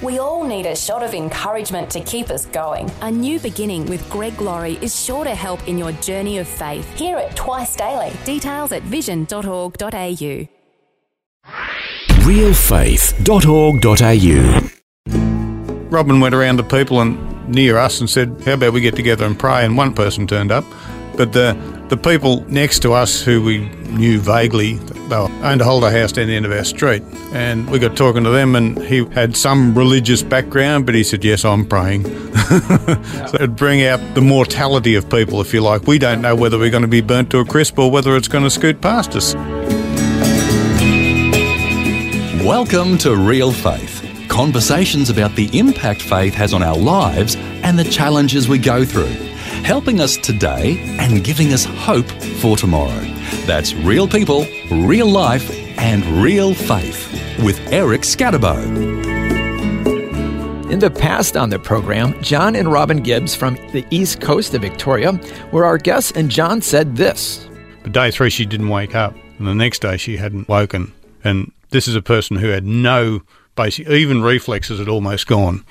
We all need a shot of encouragement to keep us going. A new beginning with Greg Laurie is sure to help in your journey of faith. Hear it twice daily. Details at vision.org.au. realfaith.org.au. Robin went around to people and near us and said, "How about we get together and pray?" And one person turned up, but the the people next to us who we knew vaguely, they owned a holder house down the end of our street, and we got talking to them, and he had some religious background, but he said, "Yes, I'm praying." so it'd bring out the mortality of people, if you like. We don't know whether we're going to be burnt to a crisp or whether it's going to scoot past us. Welcome to Real Faith. Conversations about the impact faith has on our lives and the challenges we go through, helping us today and giving us hope for tomorrow. That's real people, real life, and real faith with Eric Skattebo. In the past on the program, John and Robin Gibbs from the east coast of Victoria were our guests, and John said this. But day three, she didn't wake up, and the next day, she hadn't woken. And this is a person who had no basic, even reflexes had almost gone.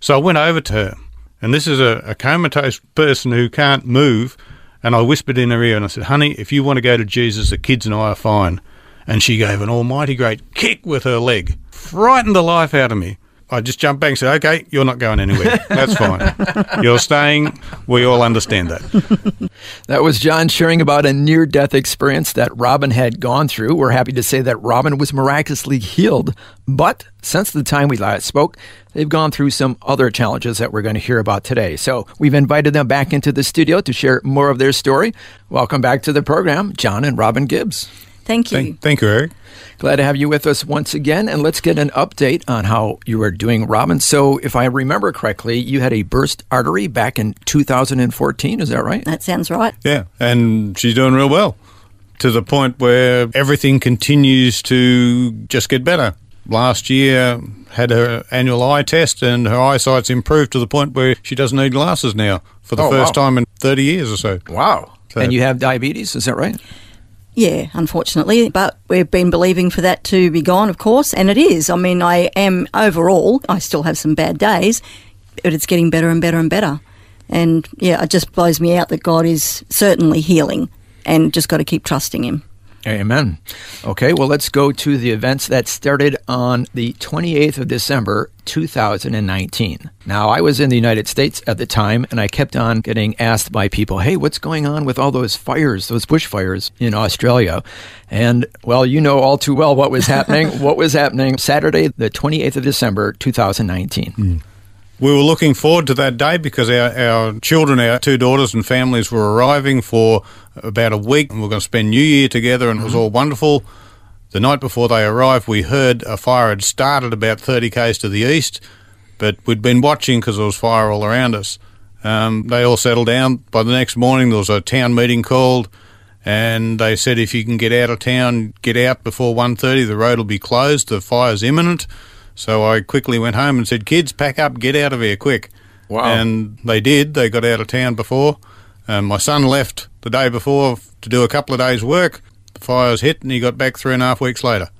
So I went over to her, and this is a, a comatose person who can't move. And I whispered in her ear and I said, Honey, if you want to go to Jesus, the kids and I are fine. And she gave an almighty great kick with her leg, frightened the life out of me. I just jumped back and said, Okay, you're not going anywhere. That's fine. you're staying. We all understand that. That was John sharing about a near death experience that Robin had gone through. We're happy to say that Robin was miraculously healed. But since the time we last spoke, they've gone through some other challenges that we're going to hear about today. So we've invited them back into the studio to share more of their story. Welcome back to the program, John and Robin Gibbs. Thank you. Thank, thank you, Eric. Glad to have you with us once again, and let's get an update on how you are doing, Robin. So, if I remember correctly, you had a burst artery back in 2014. Is that right? That sounds right. Yeah, and she's doing real well to the point where everything continues to just get better. Last year had her annual eye test and her eyesight's improved to the point where she doesn't need glasses now for the Oh, first wow. time in 30 years or so. Wow. So- and you have diabetes, is that right? Yeah, unfortunately, but we've been believing for that to be gone, of course, and it is. I mean, I am overall, I still have some bad days, but it's getting better and better and better. And yeah, it just blows me out that God is certainly healing and just got to keep trusting Him. Amen. Okay, well, let's go to the events that started on the 28th of December, 2019. Now, I was in the United States at the time, and I kept on getting asked by people, hey, what's going on with all those fires, those bushfires in Australia? And, well, you know all too well what was happening. what was happening Saturday, the 28th of December, 2019. Hmm. We were looking forward to that day because our, our children, our two daughters and families were arriving for about a week and we are going to spend New Year together and it was all wonderful. The night before they arrived, we heard a fire had started about 30 k's to the east, but we'd been watching because there was fire all around us. Um, they all settled down. By the next morning, there was a town meeting called and they said if you can get out of town, get out before 1.30, the road will be closed, the fire's imminent. So I quickly went home and said, kids, pack up, get out of here quick. Wow. And they did. They got out of town before. Um, my son left the day before to do a couple of days' work. The fires hit, and he got back three and a half weeks later.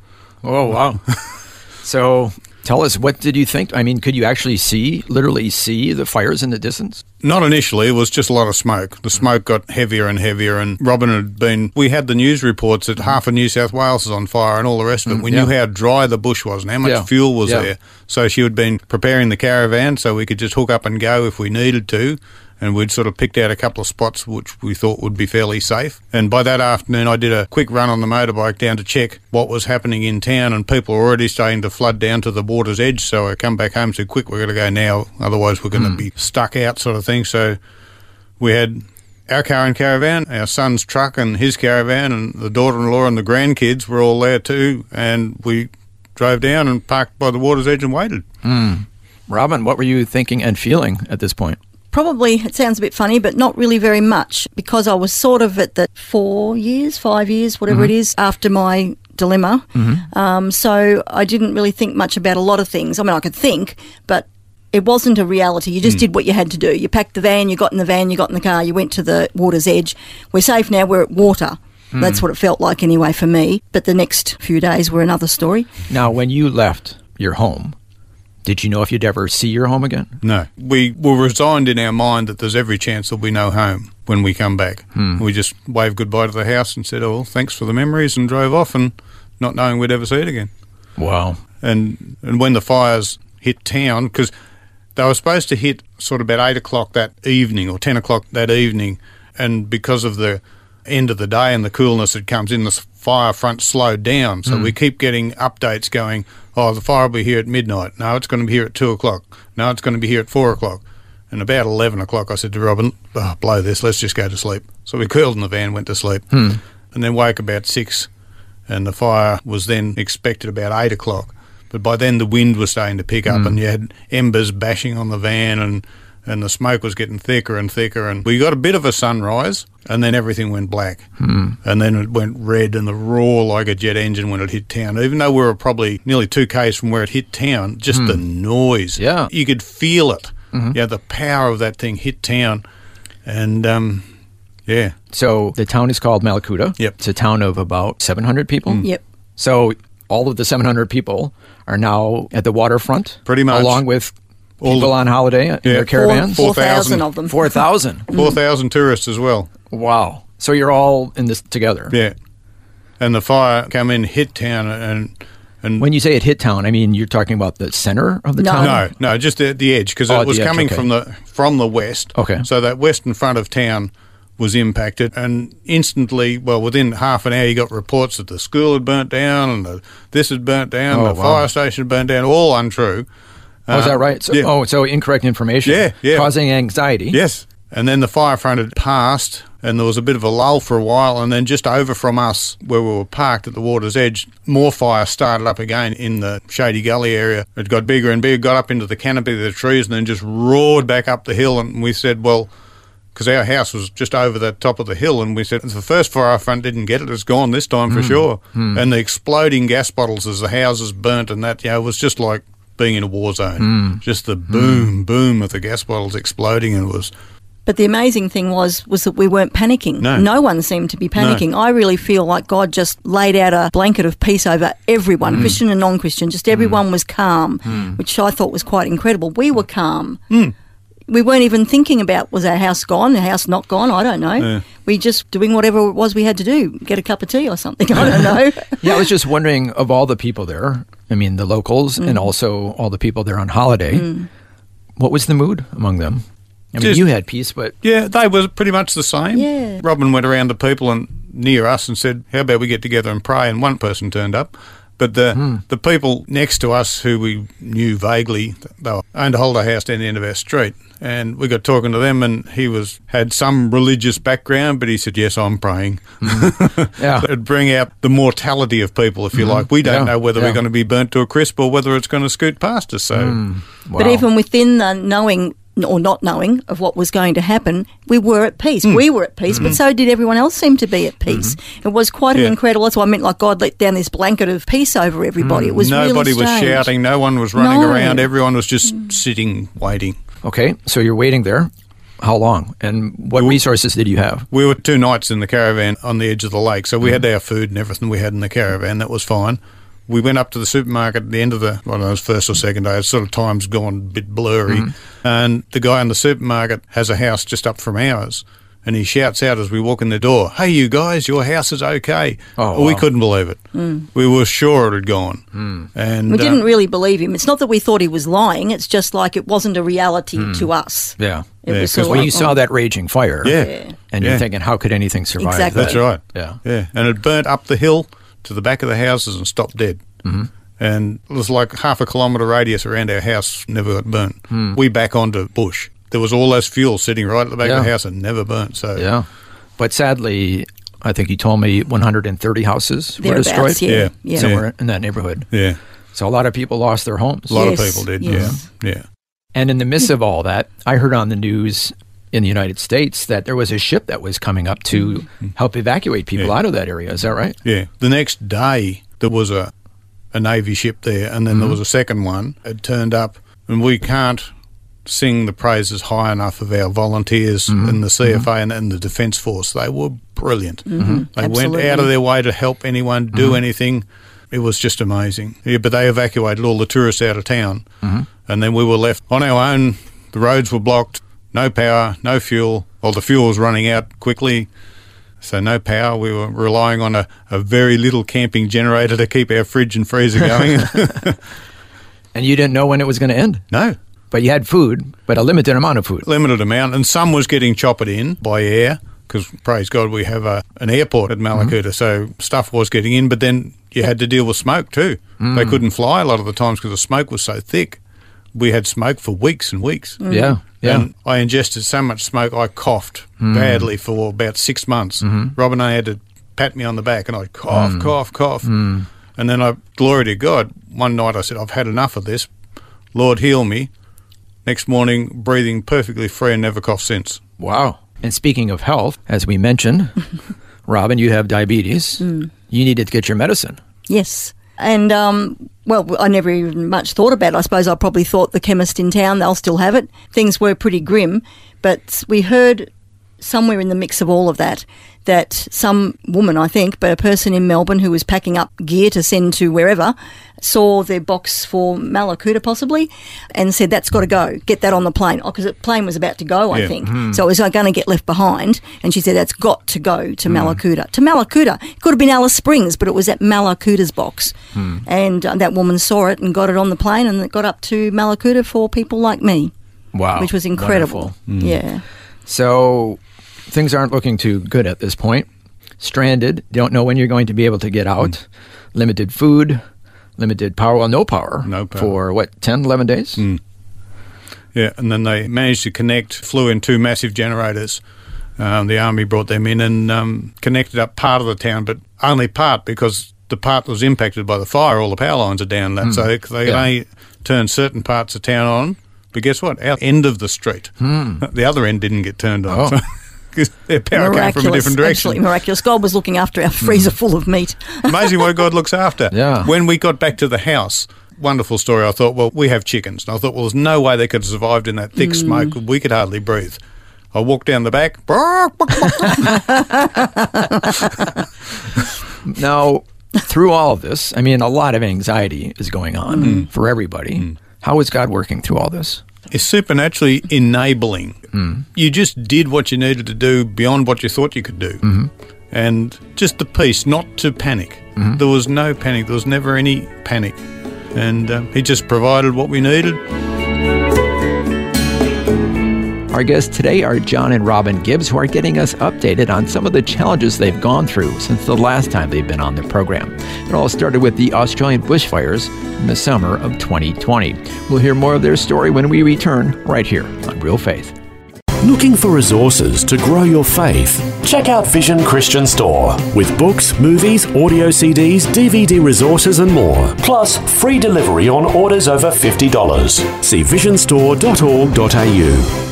Oh, wow. so tell us, what did you think? I mean, could you actually see, literally see the fires in the distance? Not initially, it was just a lot of smoke. The smoke got heavier and heavier, and Robin had been. We had the news reports that half of New South Wales is on fire and all the rest of it. Mm, we yeah. knew how dry the bush was and how much Yeah. fuel was Yeah. there. So she had been preparing the caravan so we could just hook up and go if we needed to. And we'd sort of picked out a couple of spots which we thought would be fairly safe. And by that afternoon, I did a quick run on the motorbike down to check what was happening in town, and people were already starting to flood down to the water's edge. So I come back home said, "Quick, we're going to go now, otherwise we're going to hmm. be stuck out," sort of thing. So we had our car and caravan, our son's truck and his caravan, and the daughter-in-law and the grandkids were all there too. And we drove down and parked by the water's edge and waited. Hmm. Robin, what were you thinking and feeling at this point? Probably, it sounds a bit funny, but not really very much because I was sort of at the four years, five years, whatever mm-hmm. it is, after my dilemma. Mm-hmm. Um, so I didn't really think much about a lot of things. I mean, I could think, but it wasn't a reality. You just mm. did what you had to do. You packed the van, you got in the van, you got in the car, you went to the water's edge. We're safe now, we're at water. Mm. That's what it felt like anyway for me. But the next few days were another story. Now, when you left your home, Did you know if you'd ever see your home again? No. We were resigned in our mind that there's every chance there'll be no home when we come back. Hmm. We just waved goodbye to the house and said, oh, well, thanks for the memories and drove off and not knowing we'd ever see it again. Wow. And, and when the fires hit town, because they were supposed to hit sort of about 8 o'clock that evening or 10 o'clock that evening, and because of the end of the day and the coolness that comes in, the fire front slowed down. So hmm. we keep getting updates going, oh, the fire will be here at midnight. No, it's going to be here at 2 o'clock. No, it's going to be here at 4 o'clock. And about 11 o'clock, I said to Robin, oh, blow this, let's just go to sleep. So we curled in the van, went to sleep, hmm. and then woke about 6, and the fire was then expected about 8 o'clock. But by then the wind was starting to pick up, hmm. and you had embers bashing on the van, and, and the smoke was getting thicker and thicker. And we got a bit of a sunrise, and then everything went black. Hmm. And then it went red, and the roar like a jet engine when it hit town. Even though we were probably nearly two k's from where it hit town, just the hmm. noise. Yeah. You could feel it. Mm-hmm. Yeah, the power of that thing hit town. And, um, yeah. So the town is called Mallacoota. Yep. It's a town of about 700 people. Hmm. Yep. So all of the 700 people are now at the waterfront. Pretty much. Along with All people the- on holiday in Yeah. their caravans. 4,000. 4,000 of them. 4,000. Mm-hmm. 4,000 tourists as well. Wow. So you're all in this together. Yeah. And the fire come in, hit town, and and When you say it hit town, I mean you're talking about the center of the No. town? no, no, just at the edge because Oh, it was the edge, coming okay. from the from the west. Okay. So that western front of town was impacted, and instantly, well, within half an hour, you got reports that the school had burnt down and the, this had burnt down, Oh, the wow. fire station had burnt down. All untrue. Oh, is Uh, that right? So, yeah. Oh, so incorrect information. Yeah, yeah. Causing anxiety. Yes. And then the fire front had passed, and there was a bit of a lull for a while. And then just over from us, where we were parked at the water's edge, more fire started up again in the Shady Gully area. It got bigger and bigger, got up into the canopy of the trees, and then just roared back up the hill. And we said, well, because our house was just over the top of the hill, and we said the first fire front didn't get it; it's gone this time for sure. And the exploding gas bottles as the houses burnt, and that you know was just like being in a war zone. Hmm. Just the hmm. boom, boom of the gas bottles exploding, and it was But the amazing thing was was that we weren't panicking. No. one seemed to be panicking. I really feel like God just laid out a blanket of peace over everyone, hmm. Christian and non-Christian. Just everyone was calm, which I thought was quite incredible. We were calm. We weren't even thinking about was our house gone, the house not gone. I don't know. We just doing whatever it was we had to do, get a cup of tea or something. I don't know. Yeah, I was just wondering of all the people there, I mean, the locals Mm. and also all the people there on holiday, what was the mood among them? I mean, Just- you had peace, but Yeah, they were pretty much the same. Yeah. Robin went around to people and near us and said, "How about we get together and pray?" And one person turned up, but the hmm. the people next to us who we knew vaguely, they owned a holiday house down the end of our street, and we got talking to them, and he was had some religious background, but he said, "Yes, I'm praying." Hmm. yeah. It'd bring out the mortality of people, if you hmm. like. We don't Yeah, know whether yeah. we're going to be burnt to a crisp or whether it's going to scoot past us. So. But Wow. even within the knowing or not knowing of what was going to happen, we were at peace. Hmm. We were at peace, but so did everyone else seem to be at peace. It was quite an Mm-hmm. Incredible. That's why I meant like God let down this blanket of peace over everybody. It was Nobody really was shouting. No one was running No. around. Everyone was just sitting, waiting. Okay, so you're waiting there. How long? And what resources did you have? We were two nights in the caravan on the edge of the lake, so we had our food and everything we had in the caravan. That was fine. We went up to the supermarket at the end of the, I don't know, first or second day. It's sort of time's gone a bit blurry. And the guy in the supermarket has a house just up from ours. And he shouts out as we walk in the door, Hey, you guys, your house is okay. Oh, we wow. couldn't believe it. We were sure it had gone. And We uh, didn't really believe him. It's not that we thought he was lying. It's just like it wasn't a reality Hmm. to us. Yeah. It Yeah, was 'cause When of you like, saw oh. that raging fire, Yeah. and you're Yeah. thinking, how could anything survive Exactly. that? That's right. Yeah. Yeah. And it burnt up the hill to the back of the houses and stopped dead. Mm-hmm. And it was like half a kilometre radius around our house never got burnt. We back onto bush. There was all this fuel sitting right at the back of the house and never burnt. So Yeah. But sadly, I think you told me 130 houses were destroyed. yeah. Yeah. yeah. Somewhere in that neighborhood. yeah, So a lot of people lost their homes. a lot Yes, of people did. yes. Yeah, yeah. And in the midst of all that, I heard on the news in the United States that there was a ship that was coming up to mm-hmm. help evacuate people Yeah. out of that area. Is that right? Yeah. The next day, there was a, a Navy ship there, and then there mm-hmm. was a second one. It turned up, and we can't sing the praises high enough of our volunteers mm-hmm. in the CFA and, and the Defence Force. They were brilliant. They went out of their way to help anyone do anything. it was just amazing. Yeah, but they evacuated all the tourists out of town, and then we were left on our own. The roads were blocked, no power, no fuel. Well, the fuel was running out quickly, so no power. We were relying on a, a very little camping generator to keep our fridge and freezer going. And you didn't know when it was going to end. no, But you had food, but a limited amount of food. limited amount, and some was getting choppered in by air because praise God we have a, an airport at Mallacoota, mm-hmm. so stuff was getting in. But then you had to deal with smoke too. They mm. couldn't fly a lot of the times because the smoke was so thick. We had smoke for weeks and weeks. Mm. Yeah. Yeah. And I ingested so much smoke, I coughed mm. badly for about six months. Mm-hmm. Robin had to pat me on the back, and I'd cough, cough, cough. And then I, glory to God, one night I said, I've had enough of this. Lord, heal me. Next morning, breathing perfectly free and never coughed since. Wow. And speaking of health, as we mentioned, Robin, you have diabetes. Mm. You needed to get your medicine. Yes. And, um, well, I never even much thought about it. I suppose I probably thought the chemist in town, they'll still have it. Things were pretty grim. But we heard somewhere in the mix of all of that that some woman, I think, but a person in Melbourne who was packing up gear to send to wherever, saw their box for Mallacoota possibly and said, that's got to go. Get that on the plane. Oh, because the plane was about to go, I Yeah. think. Hmm. So it was uh, going to get left behind. And she said, that's got to go to hmm. Mallacoota. To Mallacoota. It could have been Alice Springs, but it was at Mallacoota's box. Hmm. And uh, that woman saw it and got it on the plane and it got up to Mallacoota for people like me, Wow. which was incredible. Wonderful. Yeah. So things aren't looking too good at this point. Stranded, don't know when you're going to be able to get out. Limited food, limited power. Well, no power. No power. For what, 10, 11 days? Yeah, and then they managed to connect, flew in two massive generators. Um, the army brought them in and um, connected up part of the town, but only part because the part that was impacted by the fire, all the power lines are down. That so they Yeah. only turn certain parts of town on. But guess what? Our end of the street, the other end didn't get turned on. Oh. So, 'cause their power came from a different direction. Absolutely miraculous. God was looking after our freezer full of meat. Amazing what God looks after. Yeah. When we got back to the house, wonderful story. I thought, well, we have chickens. And I thought, well, there's no way they could have survived in that thick Mm. smoke. We could hardly breathe. I walked down the back. Now, through all of this, I mean, a lot of anxiety is going on Mm. for everybody. How is God working through all this? It's supernaturally enabling. Mm. You just did what you needed to do beyond what you thought you could do. Mm-hmm. And just the peace, not to panic. Mm-hmm. There was no panic. There was never any panic. And um, he just provided what we needed. Our guests today are John and Robin Gibbs, who are getting us updated on some of the challenges they've gone through since the last time they've been on the program. It all started with the Australian bushfires in the summer of 2020. We'll hear more of their story when we return right here on Real Faith. Looking for resources to grow your faith? Check out Vision Christian Store with books, movies, audio CDs, DVD resources, and more. Plus, free delivery on orders over $50. See visionstore.org.au.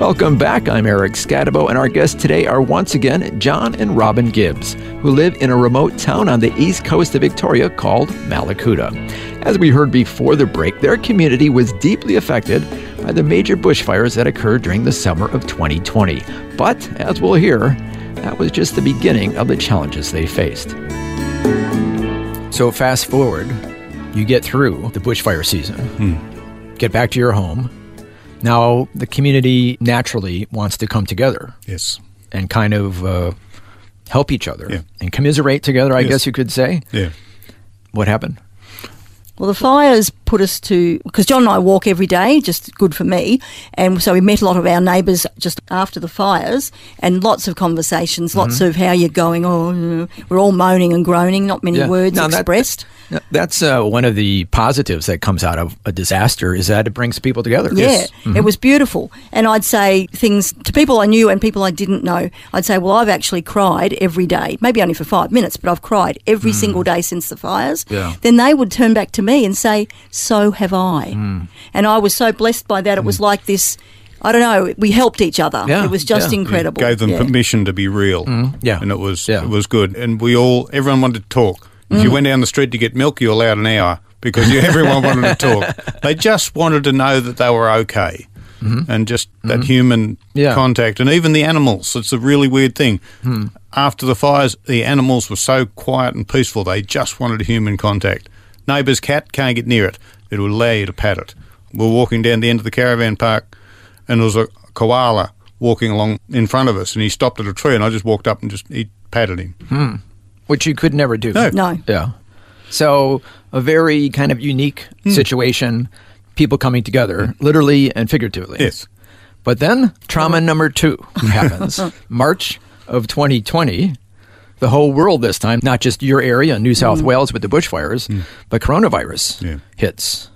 Welcome back. I'm Eric Skattebo, and our guests today are once again John and Robin Gibbs, who live in a remote town on the east coast of Victoria called Mallacoota. As we heard before the break, their community was deeply affected by the major bushfires that occurred during the summer of 2020. But, as we'll hear, that was just the beginning of the challenges they faced. So, fast forward, you get through the bushfire season, hmm. get back to your home. Now, the community naturally wants to come together Yes. and kind of uh, help each other Yeah. and commiserate together, I Yes. guess you could say. Yeah. What happened? Well, the fires put us to because John and I walk every day, just good for me, and so we met a lot of our neighbours just after the fires, and lots of conversations, lots Mm-hmm. of how you're going. Oh, we're all moaning and groaning, not many Yeah. words Now that- expressed. That's uh, one of the positives that comes out of a disaster is that it brings people together. Yeah, mm-hmm. it was beautiful. And I'd say things to people I knew and people I didn't know. I'd say, well, I've actually cried every day, maybe only for five minutes, but I've cried every mm. single day since the fires. Yeah. Then they would turn back to me and say, so have I. Mm. And I was so blessed by that. It was mm. like this. I don't know. We helped each other. Yeah, it was just yeah. incredible. Gave them Yeah. permission to be real. Mm-hmm. Yeah. And it was Yeah. it was good. And we all everyone wanted to talk. If Mm. you went down the street to get milk, you were allowed an hour because everyone wanted to talk. They just wanted to know that they were okay. And just that human Mm-hmm. Yeah. contact, and even the animals. It's a really weird thing. Hmm. After the fires, the animals were so quiet and peaceful. They just wanted human contact. Neighbour's cat can't get near it. It will allow you to pat it. We We're walking down the end of the caravan park, and there was a koala walking along in front of us, and he stopped at a tree, and I just walked up and just he patted him. Which you could never do. No. No. Yeah. So a very kind of unique Hmm. situation, people coming together, hmm. literally and figuratively. Yes. But then trauma number two happens. March of 2020, the whole world this time, not just your area, New South hmm. Wales with the bushfires, hmm. but coronavirus Yeah. hits.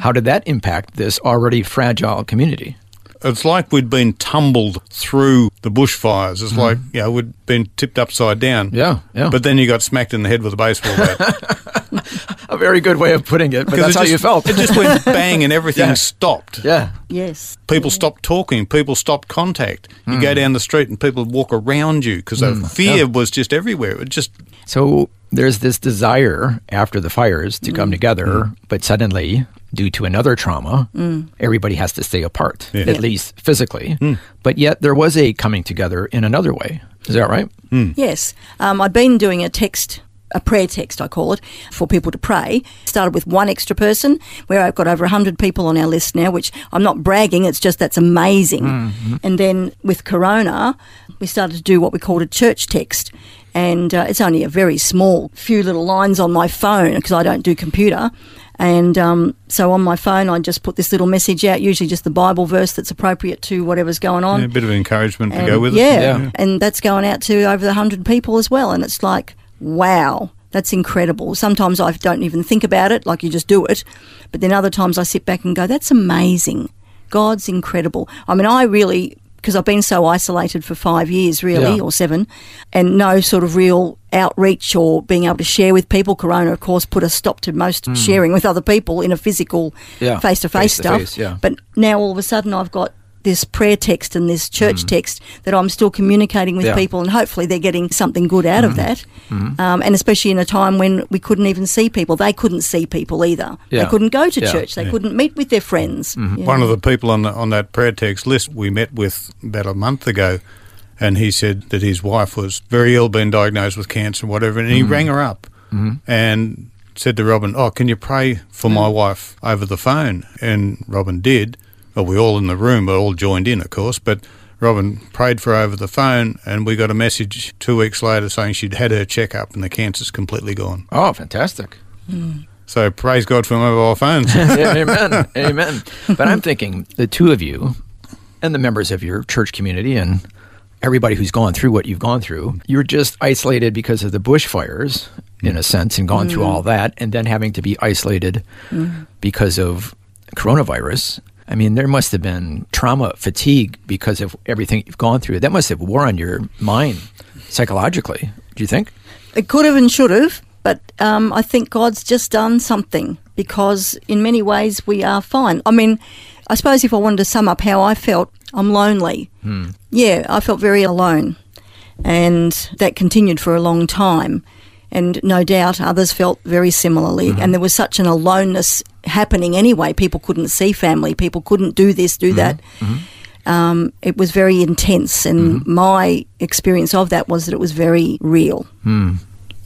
How did that impact this already fragile community? It's like we'd been tumbled through the bushfires. It's like, you know, we'd been tipped upside down. Mm-hmm. Yeah, yeah. But then you got smacked in the head with a baseball bat. A very good way of putting it, but that's it how just, you felt. It just went bang and everything Yeah. stopped. yeah. Yes. People stopped talking. People stopped contact. You Hmm. go down the street and people walk around you because the fear was just everywhere. It just So there's this desire after the fires to come mm. together, mm. but suddenly, due to another trauma, mm. everybody has to stay apart, Yeah. at least physically. But yet there was a coming together in another way. Is that right? Yes. Um, I'd been doing a text, a prayer text, I call it, for people to pray. Started with one extra person, where I've got over 100 people on our list now, which I'm not bragging, it's just that's amazing. Mm-hmm. And then with Corona, we started to do what we called a church text. And uh, it's only a very small few little lines on my phone because I don't do computer. And um, so on my phone, I just put this little message out, usually just the Bible verse that's appropriate to whatever's going on. yeah, a bit of encouragement to go with yeah, it. Yeah. and that's going out to over the hundred people as well. And it's like, wow, that's incredible. Sometimes I don't even think about it, like you just do it. But then other times I sit back and go, that's amazing. God's incredible. I mean, I really, because I've been so isolated for five years, really, Yeah. or seven, and no sort of real outreach or being able to share with people. Corona, of course, put a stop to most hmm. sharing with other people in a physical. Face to face stuff. yeah. But now all of a sudden I've got this prayer text and this church text that I'm still communicating with Mm. Yeah. Mm-hmm. people, and hopefully they're getting something good out of that. Um, and especially in a time when we couldn't even see people, they couldn't see people either. Yeah. They couldn't go to Yeah. Mm-hmm. church. They couldn't meet with their friends. Yeah. One of the people on the, on that prayer text list we met with about a month ago, and he said that his wife was very ill, been diagnosed with cancer, and whatever, and he rang her up and said to Robin, "Oh, can you pray for my wife over the phone?" And Robin did. Well, we all in the room, but all joined in, of course, but. Robin prayed for her over the phone, and we got a message two weeks later saying she'd had her checkup and the cancer's completely gone. Oh, fantastic. So praise God for mobile phones. Amen. Amen. But I'm thinking the two of you and the members of your church community and everybody who's gone through what you've gone through, you're just isolated because of the bushfires, in a sense, and gone through mm. all that, and then having to be isolated mm. because of coronavirus. I mean, there must have been trauma fatigue because of everything you've gone through. That must have wore on your mind psychologically. Do you think? It could have and should have, but um, I think God's just done something because in many ways we are fine. I mean, I suppose if I wanted to sum up how I felt, I'm lonely. Yeah, I felt very alone. And that continued for a long time. And no doubt others felt very similarly. Mm-hmm. And there was such an aloneness happening anyway. People couldn't see family, people couldn't do this, do mm-hmm. that. Mm-hmm. Um, it was very intense. And my experience of that was that it was very real. Hmm.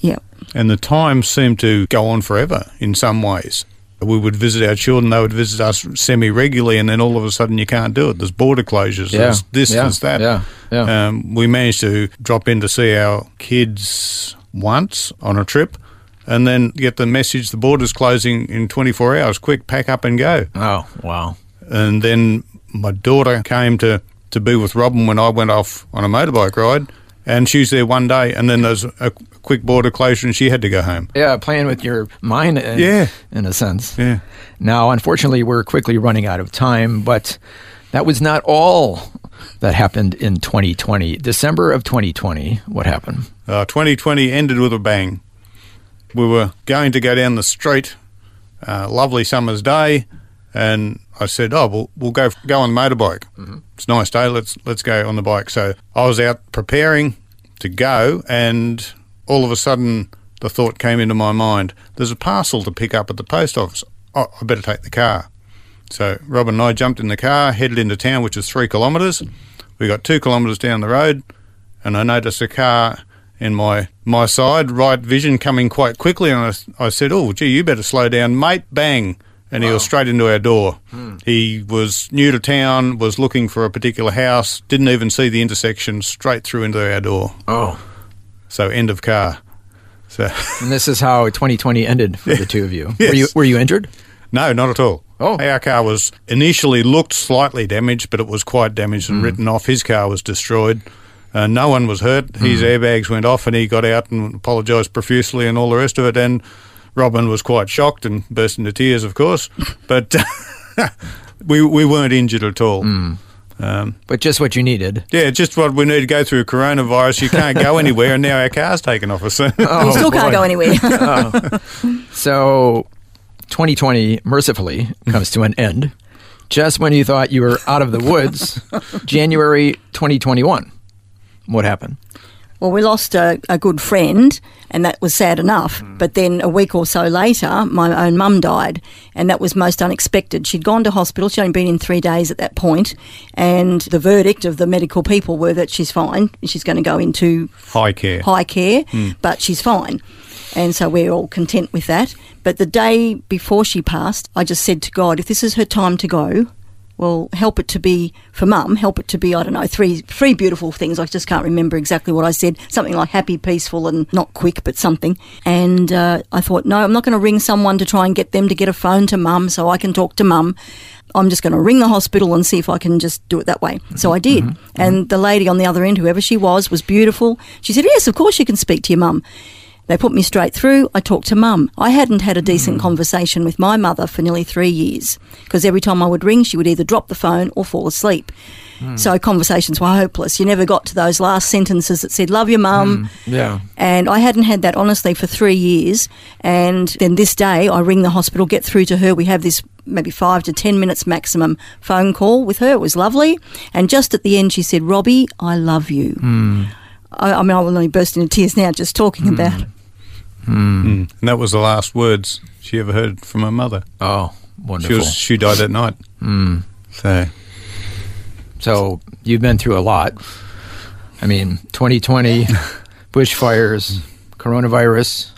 Yeah. And the time seemed to go on forever in some ways. We would visit our children, they would visit us semi regularly, and then all of a sudden you can't do it. There's border closures, Yeah, there's this, yeah, there's that. yeah, yeah. Um, we managed to drop in to see our kids once on a trip and then get the message the border's closing in 24 hours. Quick, pack up and go. Oh, wow. And then my daughter came to, to be with Robin when I went off on a motorbike ride. And she was there one day, and then there's a quick border closure, and she had to go home. Yeah, playing with your mind. In, Yeah. in a sense. Yeah. Now, unfortunately, we're quickly running out of time, but that was not all that happened in 2020. December of 2020, what happened? Uh, 2020 ended with a bang. We were going to go down the street, uh, lovely summer's day, and I said, "Oh, we'll, we'll go go on the motorbike. Mm-hmm. It's a nice day. Let's let's go on the bike." So I was out preparing to go, and all of a sudden the thought came into my mind: "There's a parcel to pick up at the post office. Oh, I better take the car." So Robin and I jumped in the car, headed into town, which is three kilometres. We got two kilometres down the road, and I noticed a car in my my side, right vision, coming quite quickly. And I, I said, "Oh, gee, you better slow down, mate!" Bang, and he was straight into our door. Hmm. He was new to town, was looking for a particular house, didn't even see the intersection, straight through into our door. Oh. So end of car. So And this is how 2020 ended for the two of you. Yes. Were you were you injured? no, not at all. Oh. Our car was initially looked slightly damaged, but it was quite damaged and hmm. written off. His car was destroyed. Uh, no one was hurt. His hmm. airbags went off, and he got out and apologised profusely and all the rest of it. And Robin was quite shocked and burst into tears, of course. But we we weren't injured at all. Um, But just what you needed. yeah, just what we need to go through coronavirus. You can't go anywhere, and now our car's taken off us. Oh, you still can't go anywhere. So 2020 mercifully comes to an end. Just when you thought you were out of the woods, January 2021. What happened? Well, we lost a, a good friend, and that was sad enough. Hmm. But then a week or so later, my own mum died, and that was most unexpected. She'd gone to hospital. She'd only been in three days at that point, and the verdict of the medical people were that she's fine. She's going to go into High care. high care, hmm. but she's fine. And so we're all content with that. But the day before she passed, I just said to God, if this is her time to go, well, help it to be for mum, help it to be, I don't know, three three beautiful things. I just can't remember exactly what I said. Something like happy, peaceful, and not quick, but something. And uh, I thought, no, I'm not going to ring someone to try and get them to get a phone to mum so I can talk to mum. I'm just going to ring the hospital and see if I can just do it that way. So I did. And the lady on the other end, whoever she was, was beautiful. She said, Yes, of course you can speak to your mum. They put me straight through. I talked to mum. I hadn't had a decent hmm. conversation with my mother for nearly three years because every time I would ring, she would either drop the phone or fall asleep. Hmm. So conversations were hopeless. You never got to those last sentences that said, Love your mum. Hmm. Yeah. And I hadn't had that honestly for three years. And then this day, I ring the hospital, get through to her. We have this maybe five to ten minutes maximum phone call with her. It was lovely. And just at the end, she said, Robbie, I love you. I, I mean, I will only burst into tears now just talking about it. Mm. And that was the last words she ever heard from her mother. Oh, She wonderful. was she died that night. Mm. So So you've been through a lot. I mean, 2020, bushfires, coronavirus,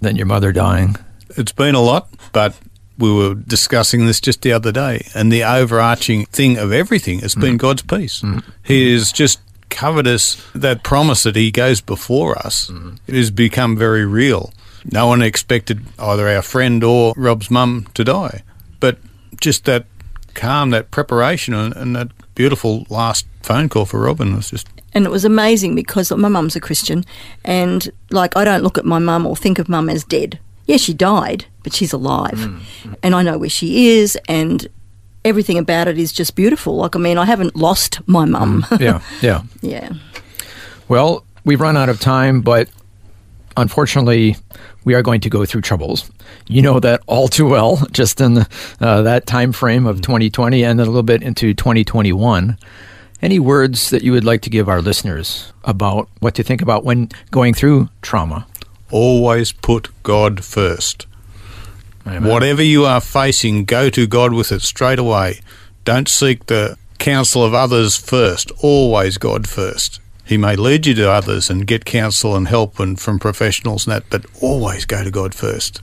then your mother dying. it's been a lot, but we were discussing this just the other day, and the overarching thing of everything has been God's peace. He has just covered us that promise that He goes before us. Mm-hmm. It has become very real. No one expected either our friend or Rob's mum to die, but just that calm, that preparation, and, and that beautiful last phone call for Robin was just And it was amazing because my mum's a Christian, and like I don't look at my mum or think of mum as dead. Yeah, she died, but she's alive, mm-hmm. and I know where she is, and everything about it is just beautiful. Like I mean, I haven't lost my mum. Yeah, yeah. yeah. Well, we've run out of time, but unfortunately, we are going to go through troubles. You know that all too well, just in the, uh, that time frame of 2020 and then a little bit into 2021. Any words that you would like to give our listeners about what to think about when going through trauma? always put God first. Whatever you are facing, go to God with it straight away. Don't seek the counsel of others first. Always God first. He may lead you to others and get counsel and help and from professionals and that, but always go to God first.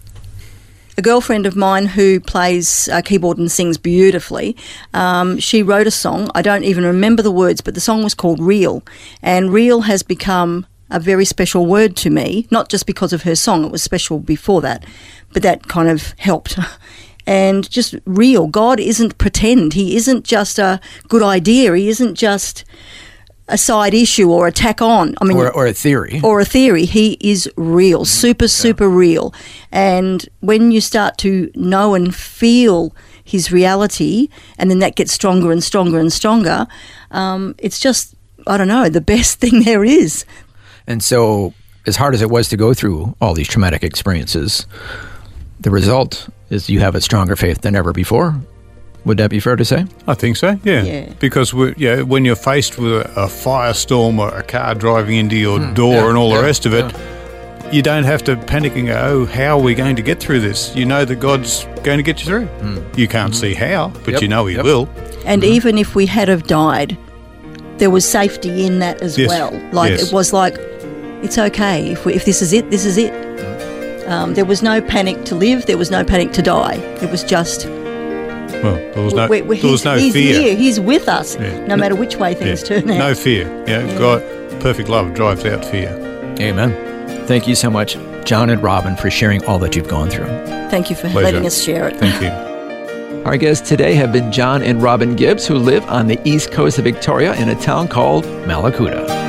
a girlfriend of mine who plays uh, keyboard and sings beautifully. Um, she wrote a song. I don't even remember the words, but the song was called Real. And real has become a very special word to me, not just because of her song, it was special before that, but that kind of helped. and just real. God isn't pretend. He isn't just a good idea. He isn't just a side issue or a tack on. I mean, Or, or a theory. or a theory. He is real, super, super real. And when you start to know and feel his reality, and then that gets stronger and stronger and stronger, um, it's just, I don't know, the best thing there is. And so, as hard as it was to go through all these traumatic experiences, the result is you have a stronger faith than ever before. Would that be fair to say? I think so. Yeah. Yeah. Because we, yeah, when you're faced with a, a firestorm or a car driving into your door yeah, and all yeah, the rest of it, you don't have to panic and go, "Oh, how are we going to get through this?" You know that God's going to get you through. You can't see how, but Hmm. Yep, you know He yep. will. And Mm-hmm. even if we had have died, there was safety in that as Yes. well. Like Yes. it was like, it's okay if we, if this is it, this is it. Um, there was no panic to live. There was no panic to die. It was just Well, there was no, we- we- there was he's, no he's fear. here. He's with us, Yeah. no matter which way things Yeah. turn out. No fear. Yeah, God, perfect love drives out fear. Amen. Thank you so much, John and Robin, for sharing all that you've gone through. Thank you for Pleasure. letting us share it. Thank you. Our guests today have been John and Robin Gibbs, who live on the east coast of Victoria in a town called Mallacoota.